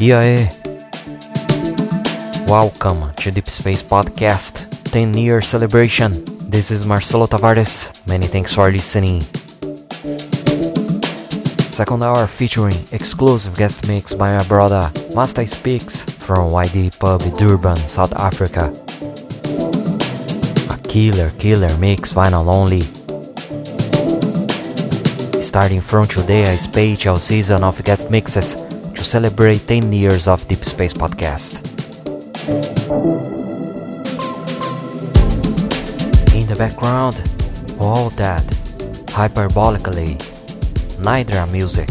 E aí? Welcome to Deep Space Podcast 10 year celebration. This is Marcelo Tavares. Many thanks for listening. Second hour featuring exclusive guest mix by my brother Master Speaks from YD Pub Durban, South Africa. A killer, killer mix vinyl only. Starting from today, a special season of guest mixes to celebrate 10 years of Deep Space Podcast. In the background, all that, hyperbolically, Nidra music.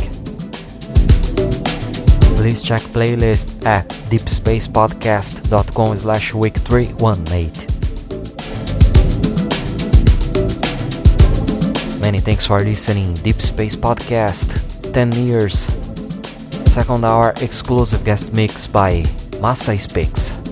Please check playlist at deepspacepodcast.com slash week 318. Many thanks for listening. Deep Space Podcast, 10 years second hour exclusive guest mix by Master Speaks.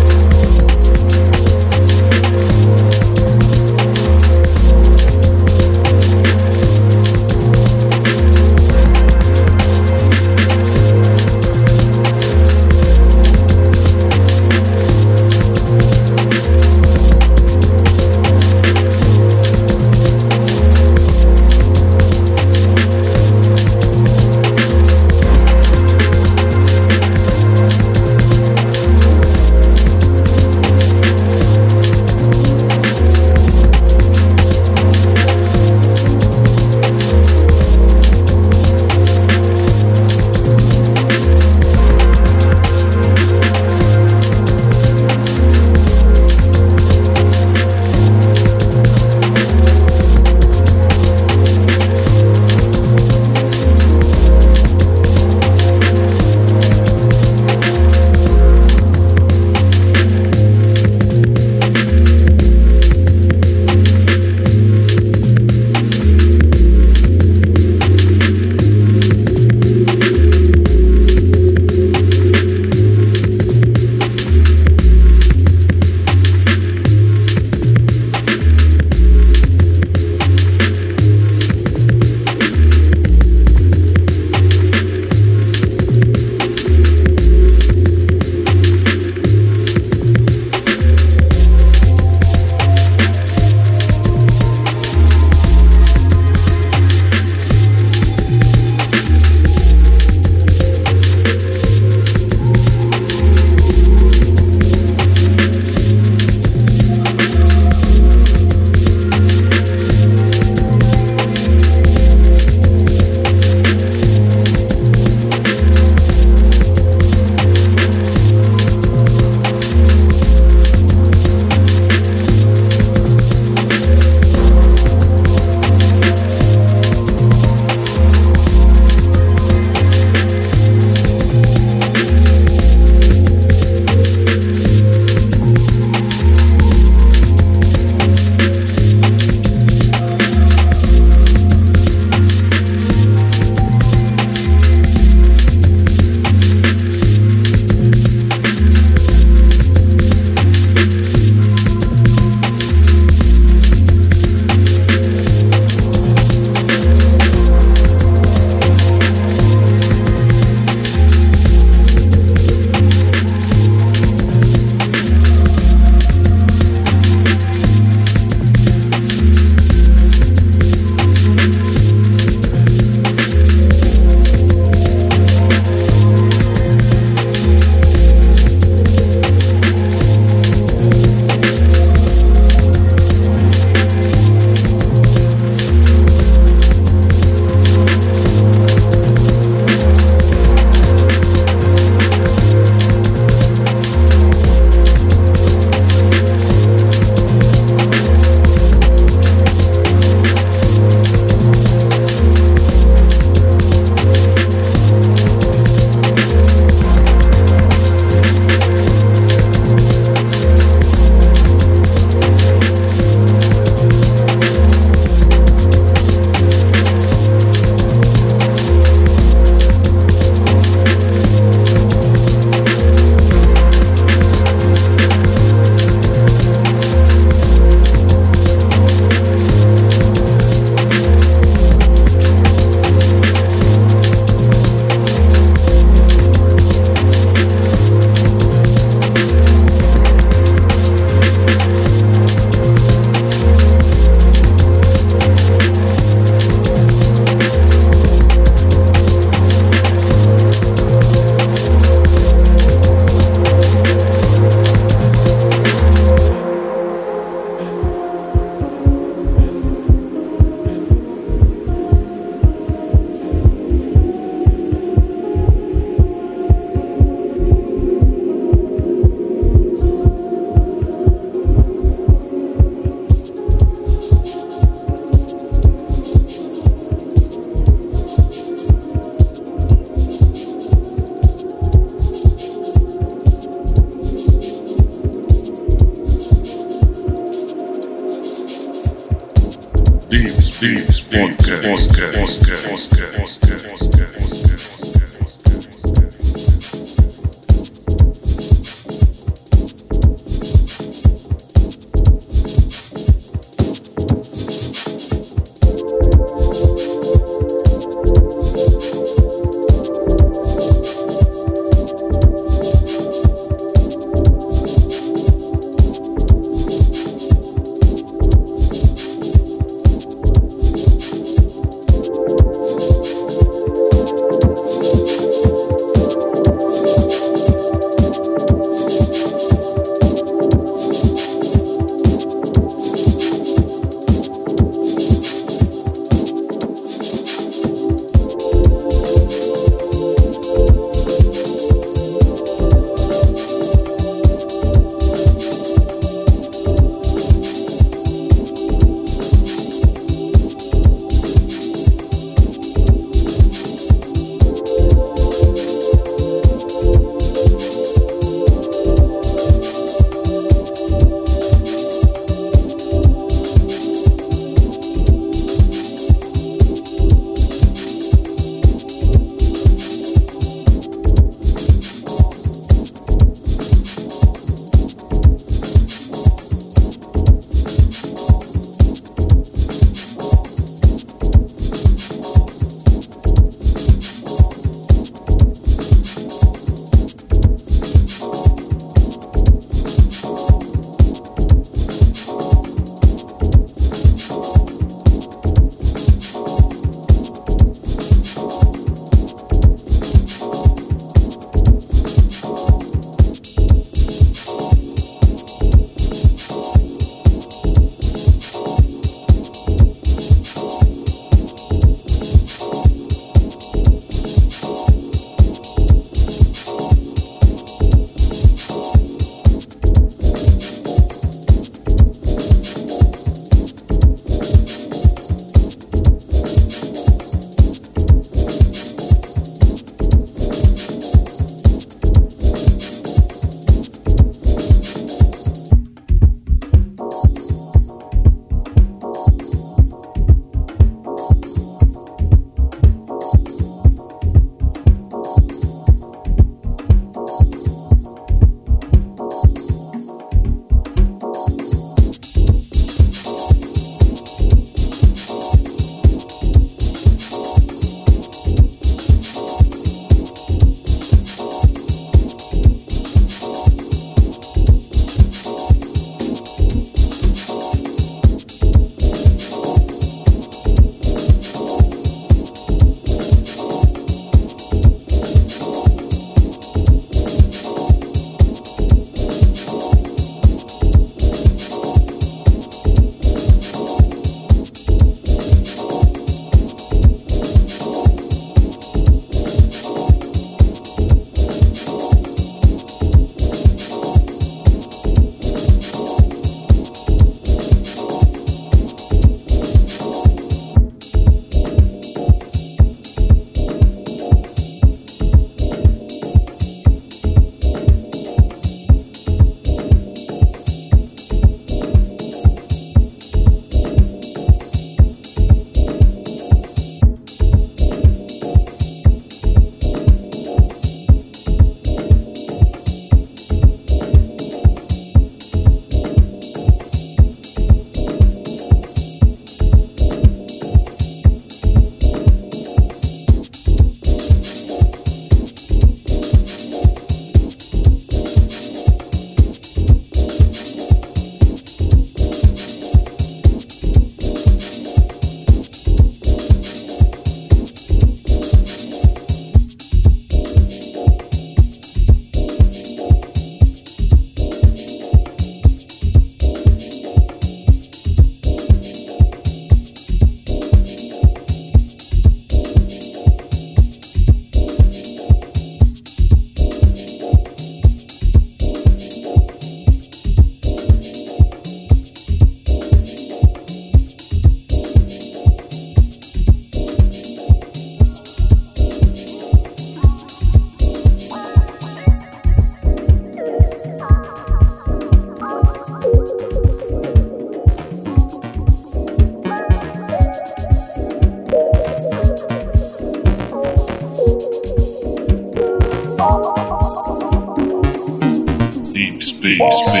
Bye.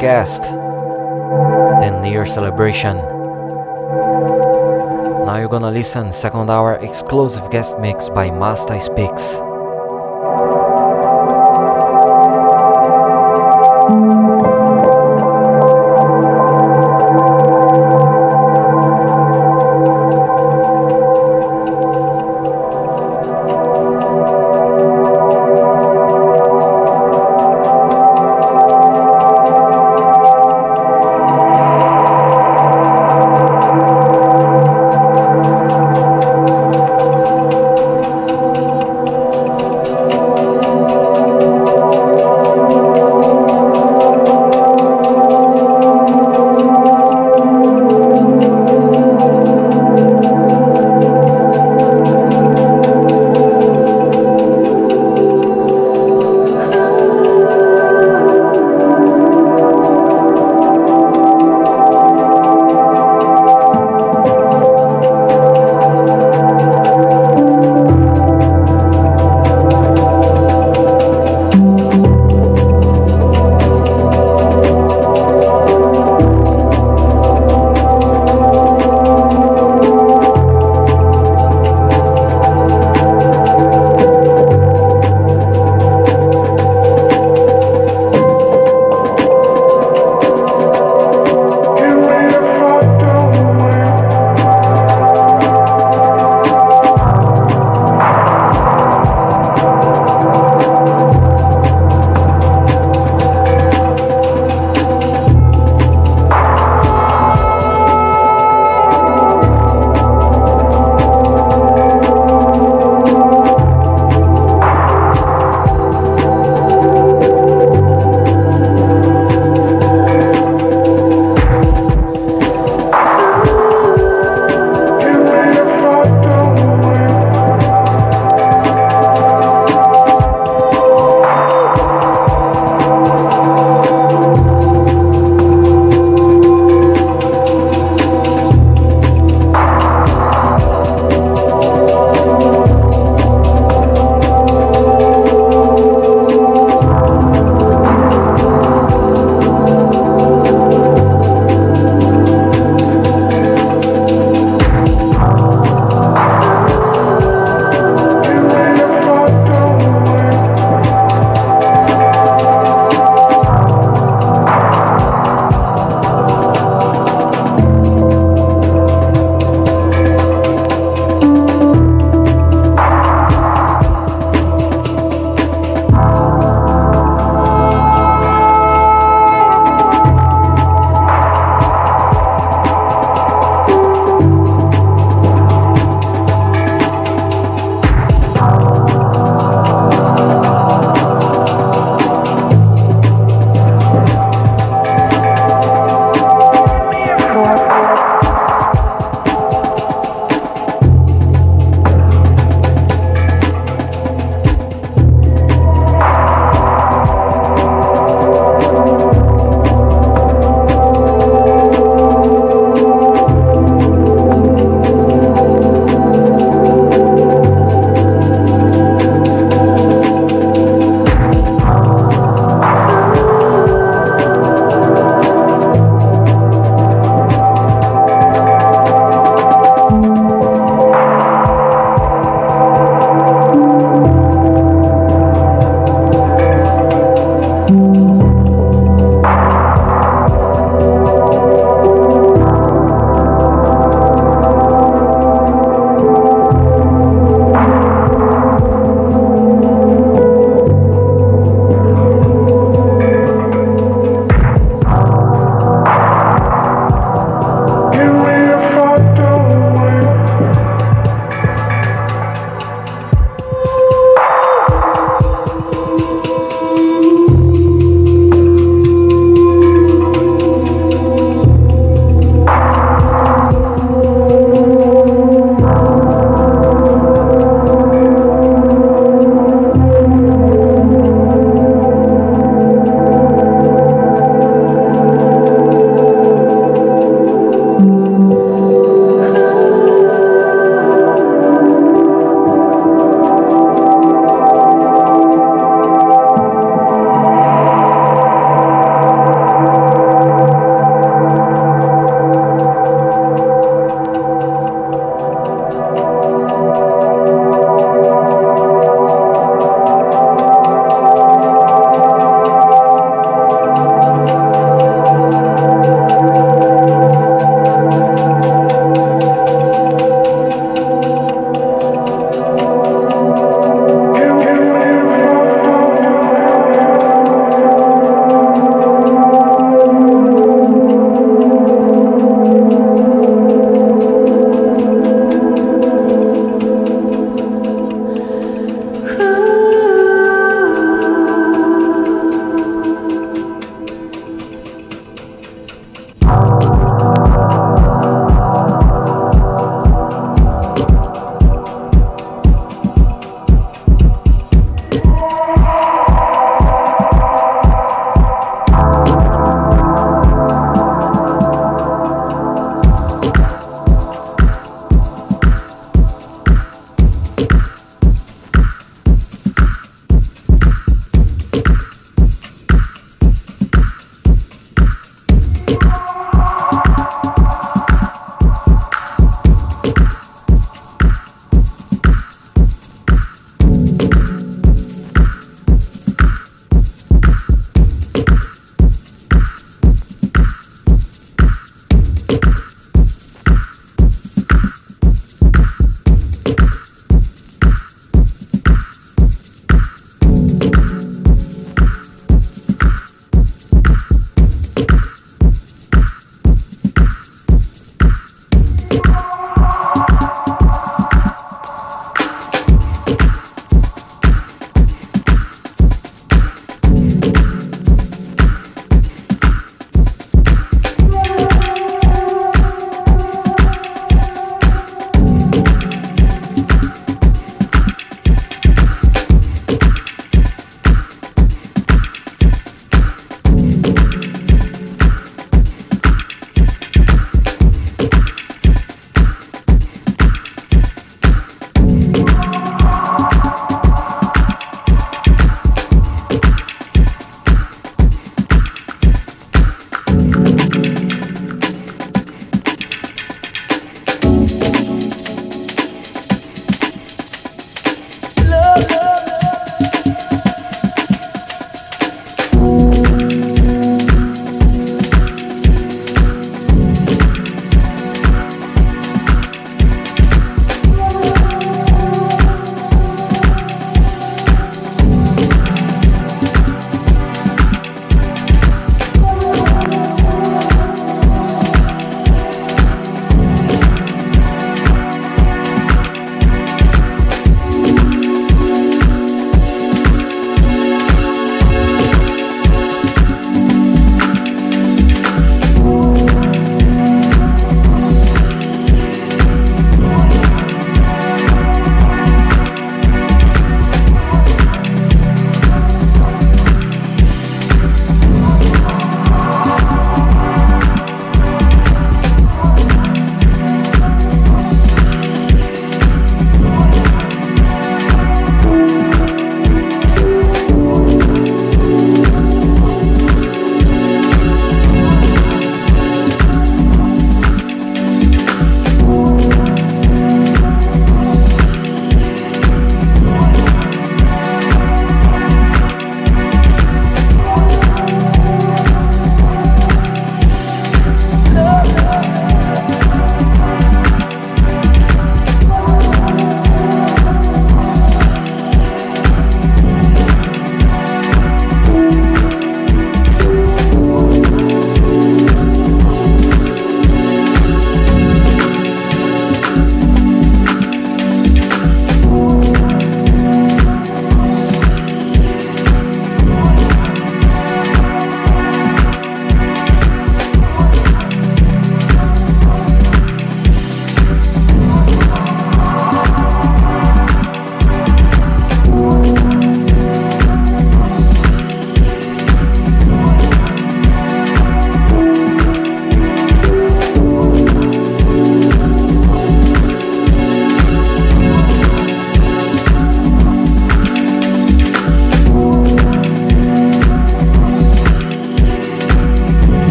podcast, 10 year celebration. Now you're gonna listen second hour exclusive guest mix by Master Speaks.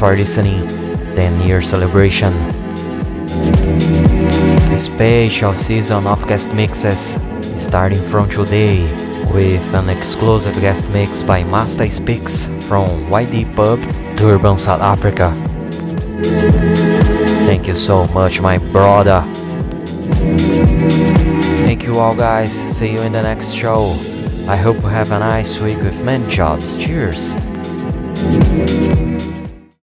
For listening. 10 year celebration. A special season of guest mixes starting from today with an exclusive guest mix by Master Speaks from YD Pub, Durban, South Africa. Thank you so much, my brother. Thank you all, guys. See you in the next show. I hope you have a nice week with many jobs. Cheers.